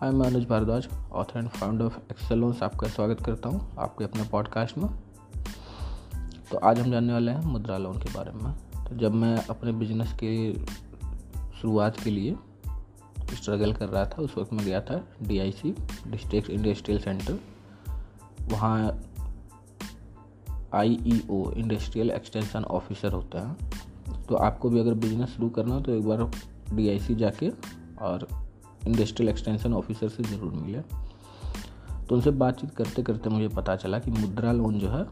हाय मैं Anuj Bhardwaj author and founder of Excelons आपका स्वागत करता हूँ आपके अपने पॉडकास्ट में। तो आज हम जानने वाले हैं मुद्रा लोन के बारे में। तो जब मैं अपने बिज़नेस के शुरुआत के लिए स्ट्रगल कर रहा था, उस वक्त मैं गया था डीआईसी डिस्ट्रिक्ट इंडस्ट्रियल सेंटर वहाँ आईईओ इंडस्ट्रियल एक्सटेंशन ऑफिसर होता है। तो आपको भी अगर बिज़नेस शुरू करना हो तो एक बार डीआईसी जाके और इंडस्ट्रियल एक्सटेंशन ऑफिसर से ज़रूर मिले। तो उनसे बातचीत करते करते मुझे पता चला कि मुद्रा लोन जो है,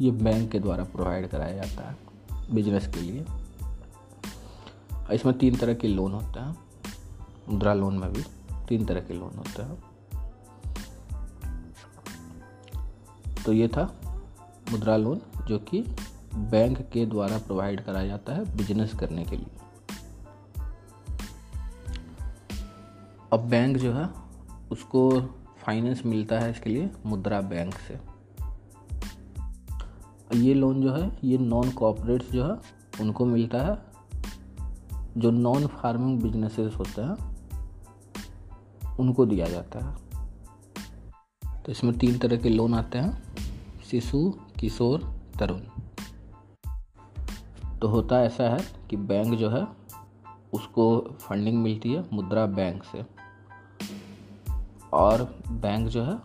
ये बैंक के द्वारा प्रोवाइड कराया जाता है बिज़नेस के लिए। इसमें तीन तरह के लोन होते हैं, मुद्रा लोन में भी तीन तरह के लोन होते हैं। तो ये था मुद्रा लोन जो कि बैंक के द्वारा प्रोवाइड कराया जाता है बिज़नेस करने के लिए। अब बैंक जो है, उसको फाइनेंस मिलता है इसके लिए मुद्रा बैंक से। ये लोन जो है, ये नॉन कॉपरेट्स जो है, उनको मिलता है, जो नॉन फ़ार्मिंग बिजनेसेस होते हैं, उनको दिया जाता है। तो इसमें तीन तरह के लोन आते हैं, शिशु, किशोर, तरुण। तो होता ऐसा है कि बैंक जो है, उसको फंडिंग मिलती है मुद्रा बैंक से। और बैंक जो है,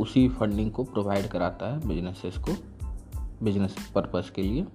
उसी फंडिंग को प्रोवाइड कराता है बिजनेसेस को बिज़नेस पर्पस के लिए।